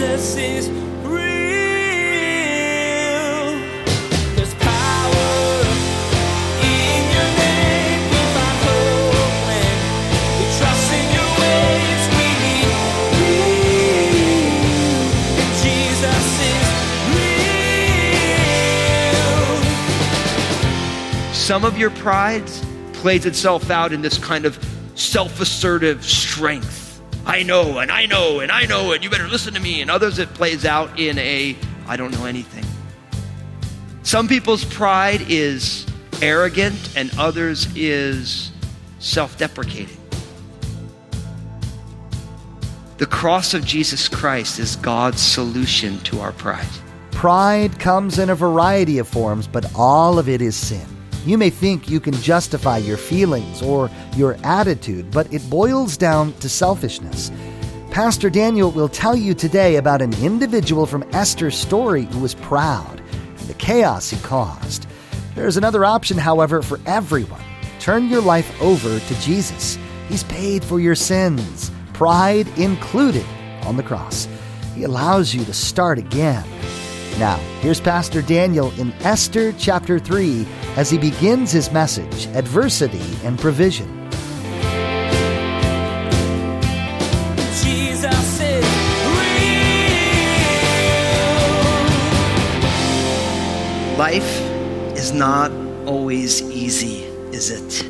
Jesus is. Some of your pride plays itself out in this kind of self assertive strength. I know, and I know, and I know, and you better listen to me. And others, it plays out in a I don't know anything. Some people's pride is arrogant, and others is self deprecating. The cross of Jesus Christ is God's solution to our pride. Pride comes in a variety of forms, but all of it is sin. You may think you can justify your feelings or your attitude, but it boils down to selfishness. Pastor Daniel will tell you today about an individual from Esther's story who was proud and the chaos he caused. There's another option, however, for everyone. Turn your life over to Jesus. He's paid for your sins, pride included, on the cross. He allows you to start again. Now, here's Pastor Daniel in Esther chapter 3 as he begins his message Adversity and Provision. Jesus is real. Life is not always easy, is it?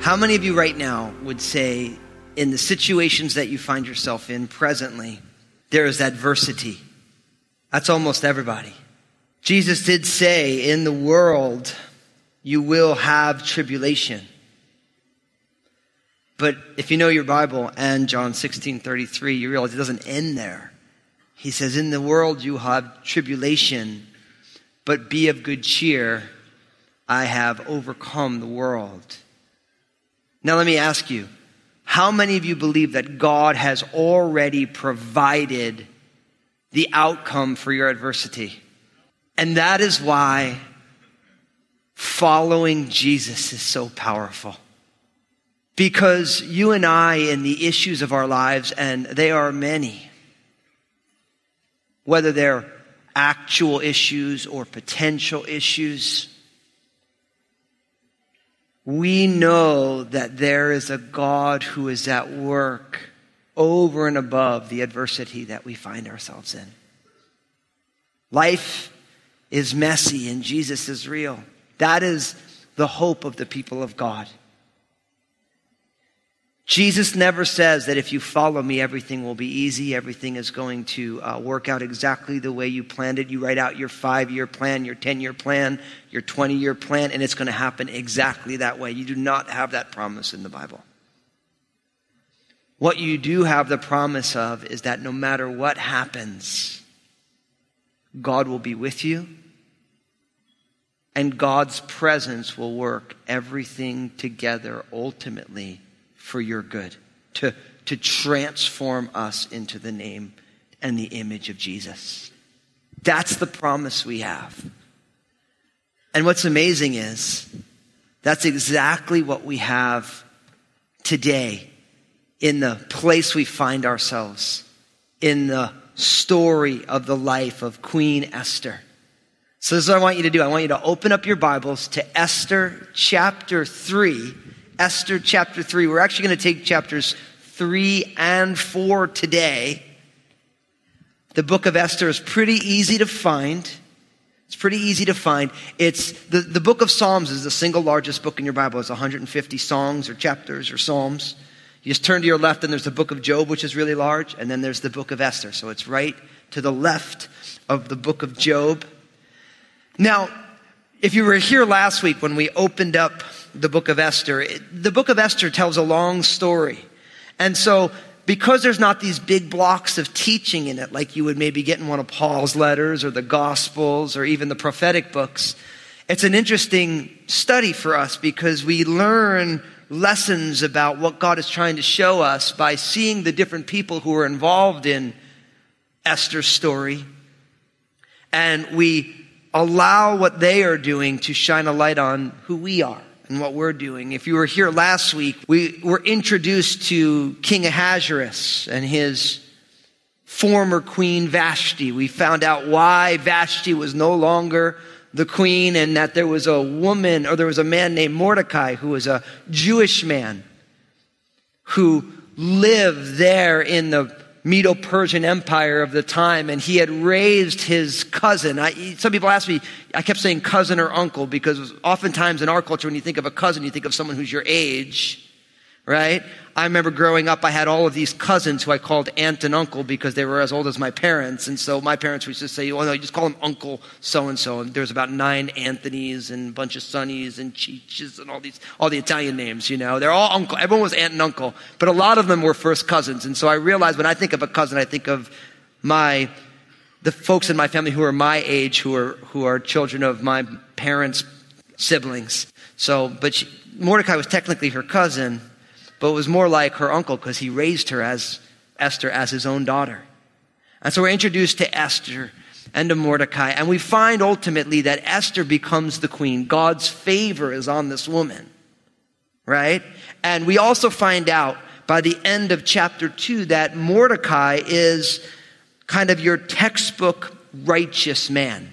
How many of you right now would say, in the situations that you find yourself in presently, there is adversity? That's almost everybody. Jesus did say, in the world, you will have tribulation. But if you know your Bible and John 16 33, you realize it doesn't end there. He says, In the world you have tribulation, but be of good cheer. I have overcome the world. Now, let me ask you how many of you believe that God has already provided the outcome for your adversity? And that is why following Jesus is so powerful. Because you and I, in the issues of our lives, and they are many, whether they're actual issues or potential issues, we know that there is a God who is at work over and above the adversity that we find ourselves in. Life is messy and Jesus is real. That is the hope of the people of God. Jesus never says that if you follow me, everything will be easy. Everything is going to uh, work out exactly the way you planned it. You write out your five year plan, your 10 year plan, your 20 year plan, and it's going to happen exactly that way. You do not have that promise in the Bible. What you do have the promise of is that no matter what happens, God will be with you, and God's presence will work everything together ultimately for your good, to, to transform us into the name and the image of Jesus. That's the promise we have. And what's amazing is that's exactly what we have today in the place we find ourselves, in the story of the life of Queen Esther. So, this is what I want you to do. I want you to open up your Bibles to Esther chapter 3 Esther chapter 3. We're actually going to take chapters 3 and 4 today. The book of Esther is pretty easy to find. It's pretty easy to find. It's the, the book of Psalms is the single largest book in your Bible. It's 150 songs or chapters or psalms. You just turn to your left and there's the book of Job, which is really large, and then there's the book of Esther. So it's right to the left of the book of Job. Now, if you were here last week when we opened up the book of Esther, the book of Esther tells a long story. And so, because there's not these big blocks of teaching in it, like you would maybe get in one of Paul's letters or the Gospels or even the prophetic books, it's an interesting study for us because we learn lessons about what God is trying to show us by seeing the different people who are involved in Esther's story. And we allow what they are doing to shine a light on who we are and what we're doing. If you were here last week, we were introduced to King Ahasuerus and his former Queen Vashti. We found out why Vashti was no longer the queen and that there was a woman or there was a man named Mordecai who was a Jewish man who lived there in the Medo Persian Empire of the time, and he had raised his cousin. I, some people ask me, I kept saying cousin or uncle because oftentimes in our culture, when you think of a cousin, you think of someone who's your age right? I remember growing up, I had all of these cousins who I called aunt and uncle because they were as old as my parents. And so my parents would just say, oh, no, you just call them uncle so and so. And there's about nine Anthony's and a bunch of Sonny's and Cheeches and all these, all the Italian names, you know. They're all uncle. Everyone was aunt and uncle. But a lot of them were first cousins. And so I realized when I think of a cousin, I think of my, the folks in my family who are my age, who are, who are children of my parents' siblings. So, but she, Mordecai was technically her cousin but was more like her uncle because he raised her as Esther as his own daughter. And so we're introduced to Esther and to Mordecai, and we find ultimately that Esther becomes the queen. God's favor is on this woman, right? And we also find out by the end of chapter two that Mordecai is kind of your textbook righteous man.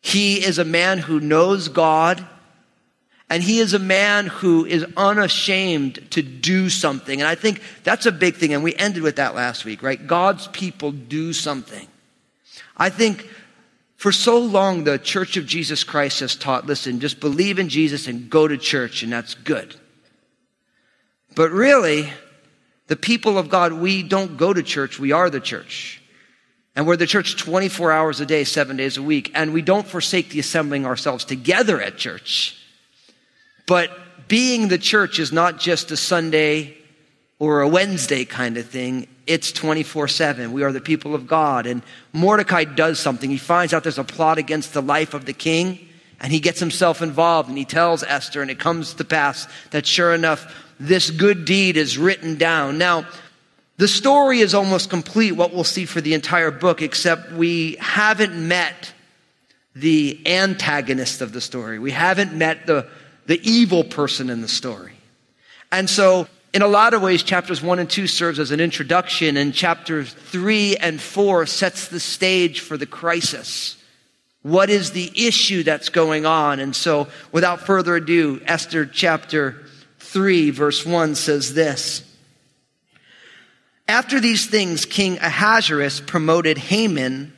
He is a man who knows God and he is a man who is unashamed to do something. And I think that's a big thing. And we ended with that last week, right? God's people do something. I think for so long, the Church of Jesus Christ has taught listen, just believe in Jesus and go to church, and that's good. But really, the people of God, we don't go to church, we are the church. And we're the church 24 hours a day, seven days a week. And we don't forsake the assembling ourselves together at church. But being the church is not just a Sunday or a Wednesday kind of thing. It's 24 7. We are the people of God. And Mordecai does something. He finds out there's a plot against the life of the king, and he gets himself involved, and he tells Esther, and it comes to pass that sure enough, this good deed is written down. Now, the story is almost complete, what we'll see for the entire book, except we haven't met the antagonist of the story. We haven't met the the evil person in the story. And so, in a lot of ways, chapters one and two serves as an introduction, and chapters three and four sets the stage for the crisis. What is the issue that's going on? And so, without further ado, Esther chapter 3, verse 1 says this After these things, King Ahasuerus promoted Haman,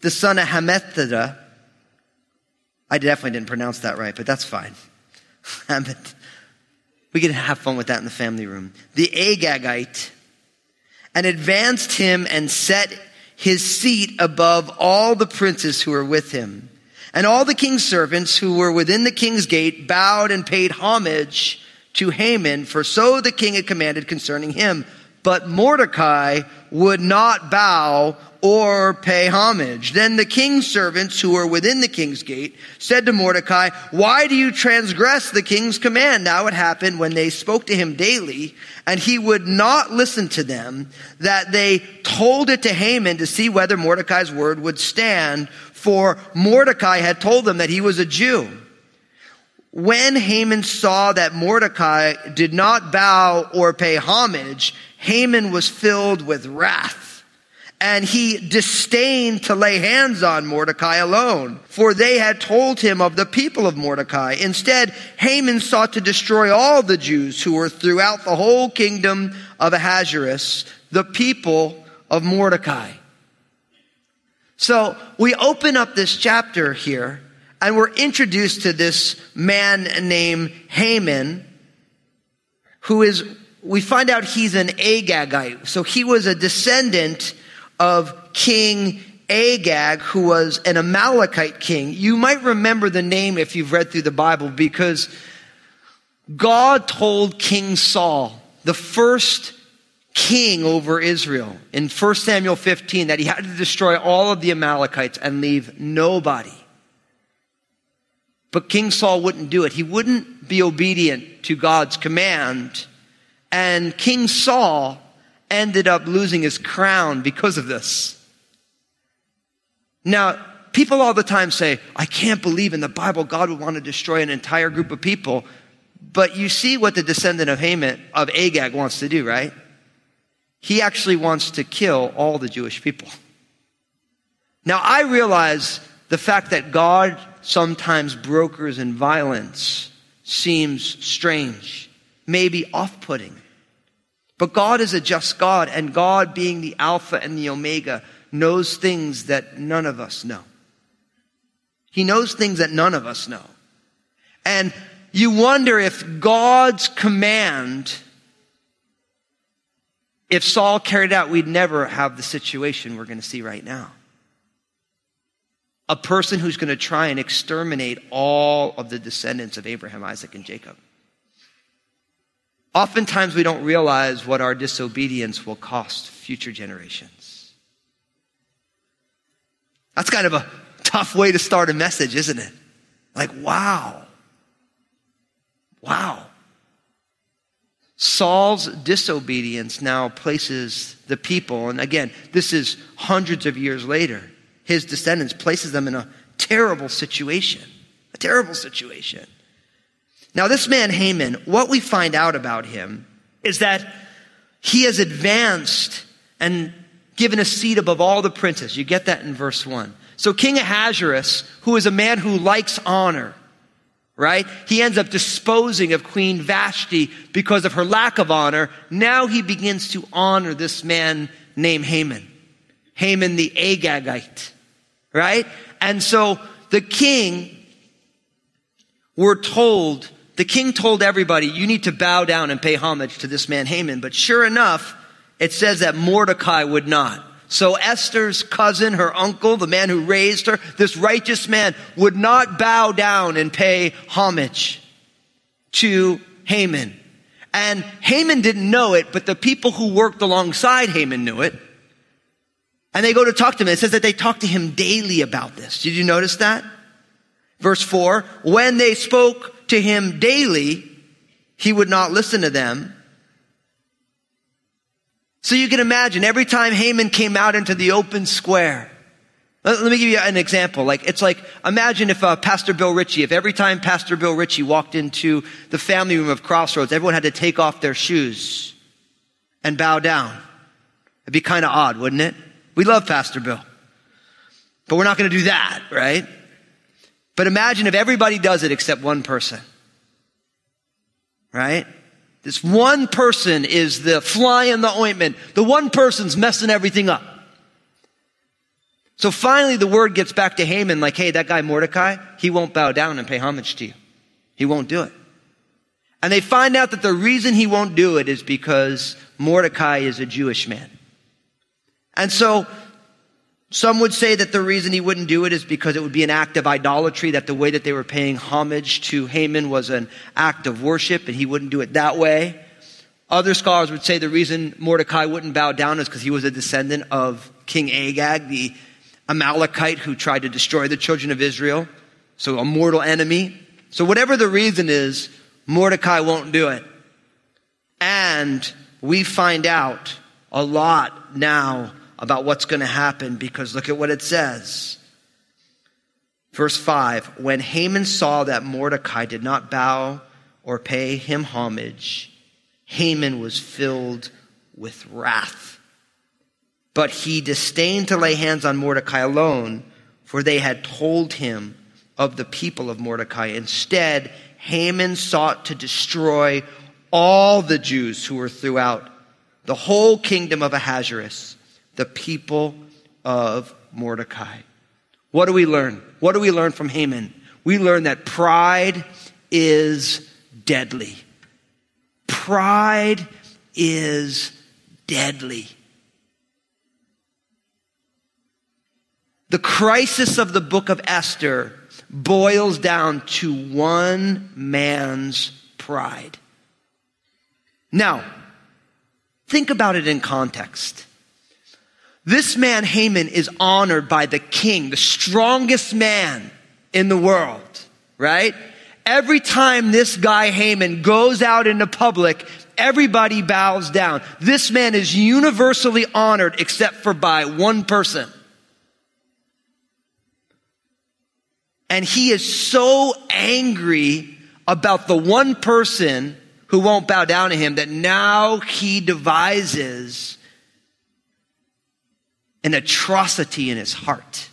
the son of Hammedatha. I definitely didn't pronounce that right, but that's fine. Hammett. We could have fun with that in the family room. The Agagite, and advanced him and set his seat above all the princes who were with him. And all the king's servants who were within the king's gate bowed and paid homage to Haman, for so the king had commanded concerning him. But Mordecai would not bow or pay homage. Then the king's servants who were within the king's gate said to Mordecai, Why do you transgress the king's command? Now it happened when they spoke to him daily and he would not listen to them that they told it to Haman to see whether Mordecai's word would stand, for Mordecai had told them that he was a Jew. When Haman saw that Mordecai did not bow or pay homage, Haman was filled with wrath and he disdained to lay hands on Mordecai alone, for they had told him of the people of Mordecai. Instead, Haman sought to destroy all the Jews who were throughout the whole kingdom of Ahasuerus, the people of Mordecai. So we open up this chapter here, and we're introduced to this man named Haman, who is, we find out he's an Agagite. So he was a descendant of King Agag, who was an Amalekite king. You might remember the name if you've read through the Bible because God told King Saul, the first king over Israel, in 1 Samuel 15, that he had to destroy all of the Amalekites and leave nobody. But King Saul wouldn't do it. He wouldn't be obedient to God's command. And King Saul ended up losing his crown because of this. Now, people all the time say, I can't believe in the Bible God would want to destroy an entire group of people. But you see what the descendant of Haman, of Agag wants to do, right? he actually wants to kill all the Jewish people. Now, I realize the fact that God sometimes brokers in violence seems strange, maybe off putting. But God is a just God, and God, being the Alpha and the Omega, knows things that none of us know. He knows things that none of us know. And you wonder if God's command, if Saul carried out, we'd never have the situation we're going to see right now. A person who's going to try and exterminate all of the descendants of Abraham, Isaac, and Jacob. Oftentimes, we don't realize what our disobedience will cost future generations. That's kind of a tough way to start a message, isn't it? Like, wow. Wow. Saul's disobedience now places the people, and again, this is hundreds of years later, his descendants places them in a terrible situation. A terrible situation. Now, this man, Haman, what we find out about him is that he has advanced and given a seat above all the princes. You get that in verse 1. So, King Ahasuerus, who is a man who likes honor, right? He ends up disposing of Queen Vashti because of her lack of honor. Now he begins to honor this man named Haman. Haman the Agagite, right? And so the king, we're told, the king told everybody, you need to bow down and pay homage to this man Haman. But sure enough, it says that Mordecai would not. So Esther's cousin, her uncle, the man who raised her, this righteous man would not bow down and pay homage to Haman. And Haman didn't know it, but the people who worked alongside Haman knew it. And they go to talk to him. It says that they talk to him daily about this. Did you notice that? Verse four, when they spoke to him daily, he would not listen to them. So you can imagine every time Haman came out into the open square, let, me give you an example. Like, it's like, imagine if uh, Pastor Bill Ritchie, if every time Pastor Bill Ritchie walked into the family room of Crossroads, everyone had to take off their shoes and bow down. It'd be kind of odd, wouldn't it? We love Pastor Bill. But we're not going to do that, right? But imagine if everybody does it except one person. Right? This one person is the fly in the ointment. The one person's messing everything up. So finally the word gets back to Haman like, hey, that guy Mordecai, he won't bow down and pay homage to you. He won't do it. And they find out that the reason he won't do it is because Mordecai is a Jewish man. And so some would say that the reason he wouldn't do it is because it would be an act of idolatry, that the way that they were paying homage to Haman was an act of worship and he wouldn't do it that way. Other scholars would say the reason Mordecai wouldn't bow down is because he was a descendant of King Agag, the Amalekite who tried to destroy the children of Israel. So a mortal enemy. So whatever the reason is, Mordecai won't do it. And we find out a lot now about what's going to happen because look at what it says. Verse 5 When Haman saw that Mordecai did not bow or pay him homage, Haman was filled with wrath. But he disdained to lay hands on Mordecai alone, for they had told him of the people of Mordecai. Instead, Haman sought to destroy all the Jews who were throughout the whole kingdom of Ahasuerus the people of Mordecai. What do we learn? What do we learn from Haman? We learn that pride is deadly. Pride is deadly. The crisis of the book of Esther boils down to one man's pride. Now, think about it in context. This man, Haman, is honored by the king, the strongest man in the world, right? Every time this guy, Haman, goes out into public, everybody bows down. This man is universally honored except for by one person. And he is so angry about the one person who won't bow down to him that now he devises an atrocity in his heart.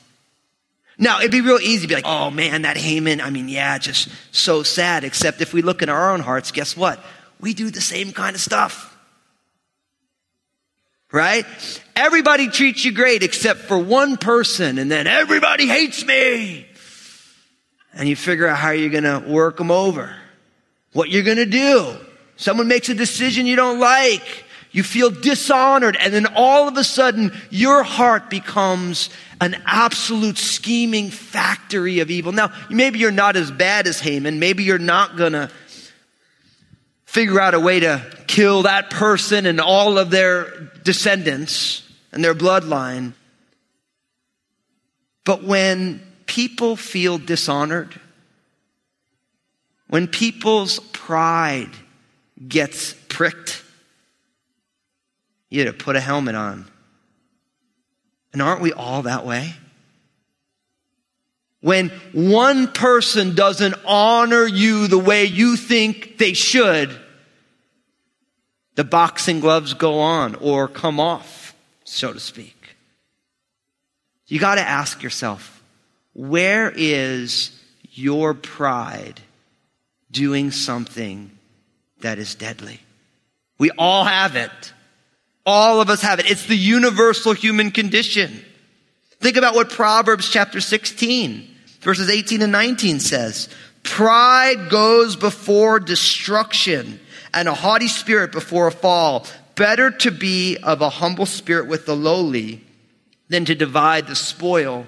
Now, it'd be real easy to be like, oh man, that Haman, I mean, yeah, just so sad. Except if we look in our own hearts, guess what? We do the same kind of stuff. Right? Everybody treats you great except for one person, and then everybody hates me. And you figure out how you're gonna work them over. What you're gonna do. Someone makes a decision you don't like. You feel dishonored, and then all of a sudden, your heart becomes an absolute scheming factory of evil. Now, maybe you're not as bad as Haman. Maybe you're not gonna figure out a way to kill that person and all of their descendants and their bloodline. But when people feel dishonored, when people's pride gets pricked, you had to put a helmet on. And aren't we all that way? When one person doesn't honor you the way you think they should, the boxing gloves go on or come off, so to speak. You got to ask yourself, where is your pride doing something that is deadly? We all have it. All of us have it. It's the universal human condition. Think about what Proverbs chapter 16, verses 18 and 19 says. Pride goes before destruction and a haughty spirit before a fall. Better to be of a humble spirit with the lowly than to divide the spoil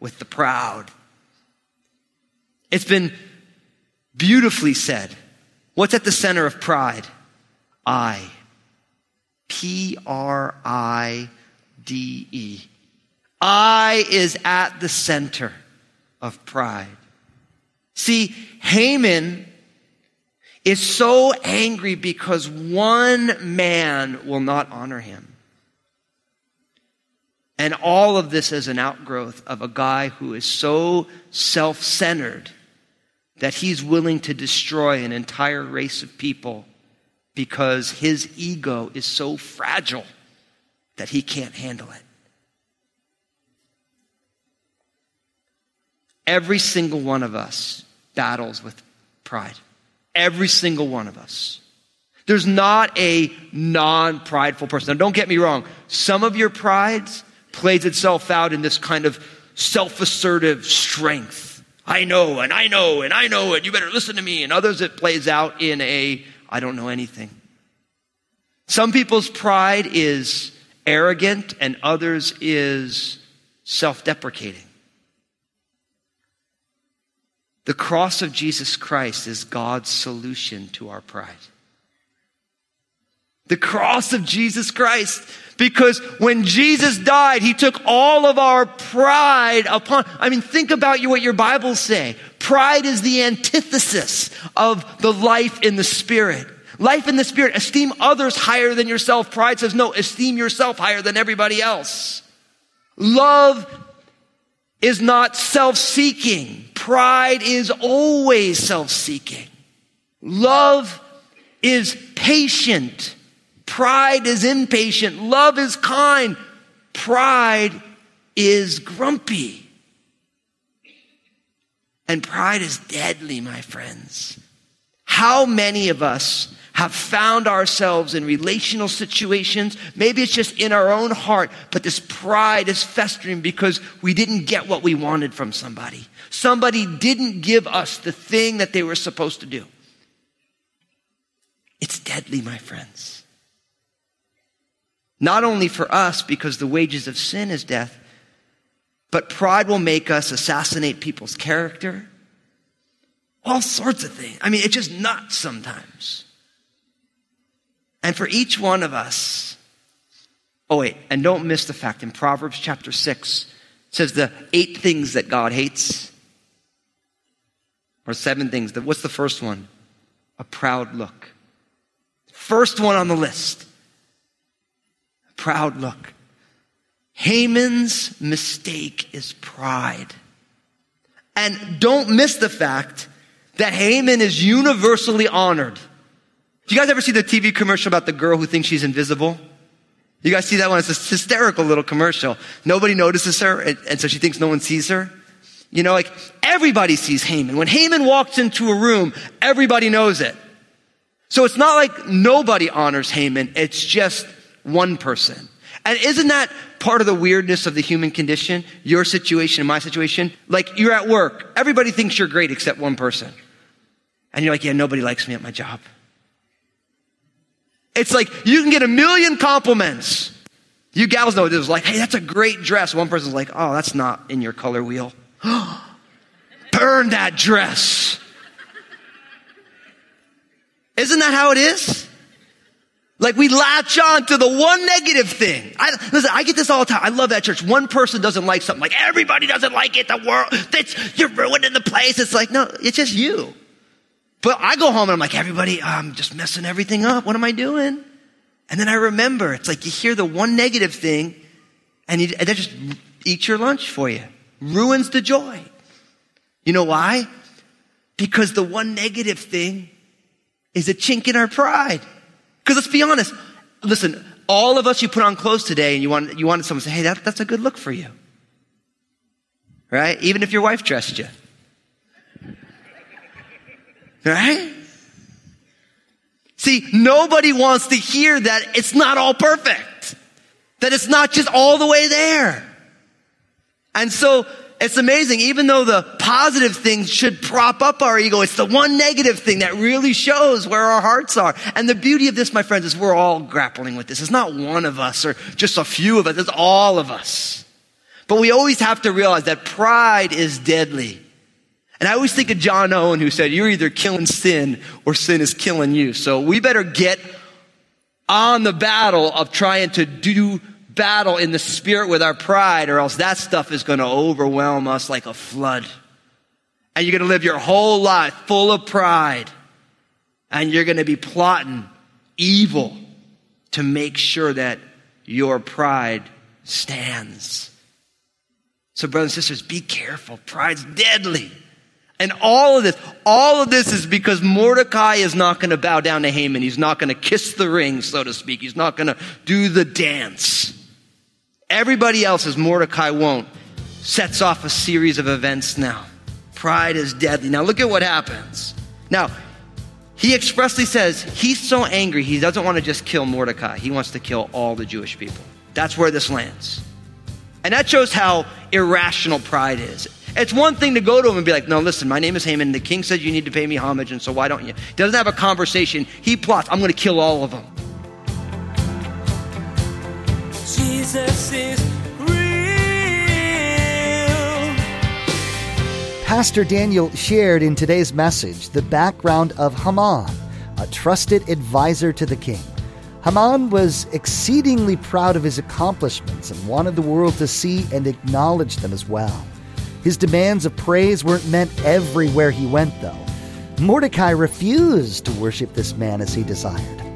with the proud. It's been beautifully said. What's at the center of pride? I. P R I D E. I is at the center of pride. See, Haman is so angry because one man will not honor him. And all of this is an outgrowth of a guy who is so self centered that he's willing to destroy an entire race of people because his ego is so fragile that he can't handle it. Every single one of us battles with pride. Every single one of us. There's not a non prideful person. Now, don't get me wrong. Some of your prides plays itself out in this kind of self assertive strength. I know, and I know, and I know, and you better listen to me. And others, it plays out in a I don't know anything. Some people's pride is arrogant, and others is self deprecating. The cross of Jesus Christ is God's solution to our pride. The cross of Jesus Christ. Because when Jesus died, he took all of our pride upon. I mean, think about you, what your Bibles say. Pride is the antithesis of the life in the Spirit. Life in the Spirit, esteem others higher than yourself. Pride says, no, esteem yourself higher than everybody else. Love is not self seeking. Pride is always self seeking. Love is patient. Pride is impatient. Love is kind. Pride is grumpy. And pride is deadly, my friends. How many of us have found ourselves in relational situations. Maybe it's just in our own heart, but this pride is festering because we didn't get what we wanted from somebody. Somebody didn't give us the thing that they were supposed to do. It's deadly, my friends. Not only for us, because the wages of sin is death, but pride will make us assassinate people's character. All sorts of things. I mean, it's just nuts sometimes. And for each one of us, oh wait, and don't miss the fact in Proverbs chapter 6 says the eight things that God hates. Or seven things. What's the first one? A proud look. First one on the list. Proud look. Haman's mistake is pride. And don't miss the fact that Haman is universally honored. Do you guys ever see the TV commercial about the girl who thinks she's invisible? You guys see that one? It's a hysterical little commercial. Nobody notices her, and, and so she thinks no one sees her. You know, like everybody sees Haman. When Haman walks into a room, everybody knows it. So it's not like nobody honors Haman, it's just one person. And isn't that part of the weirdness of the human condition? Your situation and my situation? Like you're at work, everybody thinks you're great except one person. And you're like, yeah, nobody likes me at my job. It's like you can get a million compliments. You gals know what this. Like, hey, that's a great dress. One person's like, oh, that's not in your color wheel. Burn that dress. Isn't that how it is? Like we latch on to the one negative thing. I, listen, I get this all the time. I love that church. One person doesn't like something. Like everybody doesn't like it. The world, that's, you're ruining the place. It's like, no, it's just you. But I go home and I'm like, everybody, I'm just messing everything up. What am I doing? And then I remember, it's like you hear the one negative thing and, you, and they just eat your lunch for you. Ruins the joy. You know why? Because the one negative thing is a chink in our pride. Because let's be honest. Listen, all of us, you put on clothes today and you want, you wanted someone to say, hey, that, that's a good look for you. Right? Even if your wife dressed you. Right? See, nobody wants to hear that it's not all perfect. That it's not just all the way there. And so it's amazing. Even though the positive things should prop up our ego, it's the one negative thing that really shows where our hearts are. And the beauty of this, my friends, is we're all grappling with this. It's not one of us or just a few of us. It's all of us. But we always have to realize that pride is deadly. And I always think of John Owen who said, you're either killing sin or sin is killing you. So we better get on the battle of trying to do battle in the spirit with our pride or else that stuff is going to overwhelm us like a flood. And you're going to live your whole life full of pride and you're going to be plotting evil to make sure that your pride stands. So brothers and sisters, be careful. Pride's deadly. And all of this, all of this is because Mordecai is not going to bow down to Haman. He's not going to kiss the ring, so to speak. He's not going to do the dance. Everybody else, as Mordecai won't, sets off a series of events now. Pride is deadly. Now look at what happens. Now, he expressly says he's so angry, he doesn't want to just kill Mordecai. He wants to kill all the Jewish people. That's where this lands. And that shows how irrational pride is. It's one thing to go to him and be like, no, listen, my name is Haman. The king says you need to pay me homage, and so why don't you? He doesn't have a conversation. He plots, I'm going to kill all of them. Jesus is real. Pastor Daniel shared in today's message the background of Haman, a trusted advisor to the king. Haman was exceedingly proud of his accomplishments and wanted the world to see and acknowledge them as well. His demands of praise weren't meant everywhere he went, though. Mordecai refused to worship this man as he desired.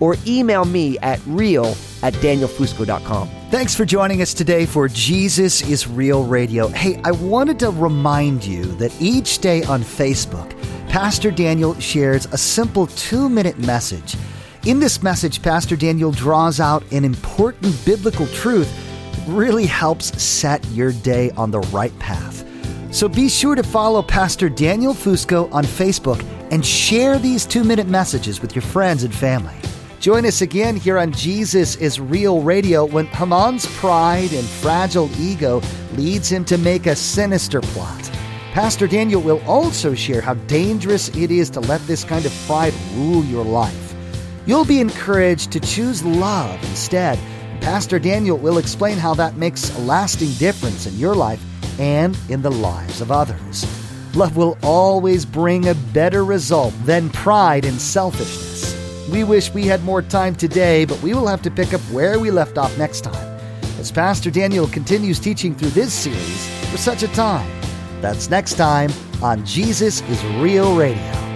or email me at real at danielfusco.com. Thanks for joining us today for Jesus is Real Radio. Hey, I wanted to remind you that each day on Facebook, Pastor Daniel shares a simple two minute message. In this message, Pastor Daniel draws out an important biblical truth that really helps set your day on the right path. So be sure to follow Pastor Daniel Fusco on Facebook and share these two minute messages with your friends and family. Join us again here on Jesus is Real Radio when Haman's pride and fragile ego leads him to make a sinister plot. Pastor Daniel will also share how dangerous it is to let this kind of pride rule your life. You'll be encouraged to choose love instead. Pastor Daniel will explain how that makes a lasting difference in your life and in the lives of others. Love will always bring a better result than pride and selfishness. We wish we had more time today, but we will have to pick up where we left off next time as Pastor Daniel continues teaching through this series for such a time That's next time on Jesus is Real Radio.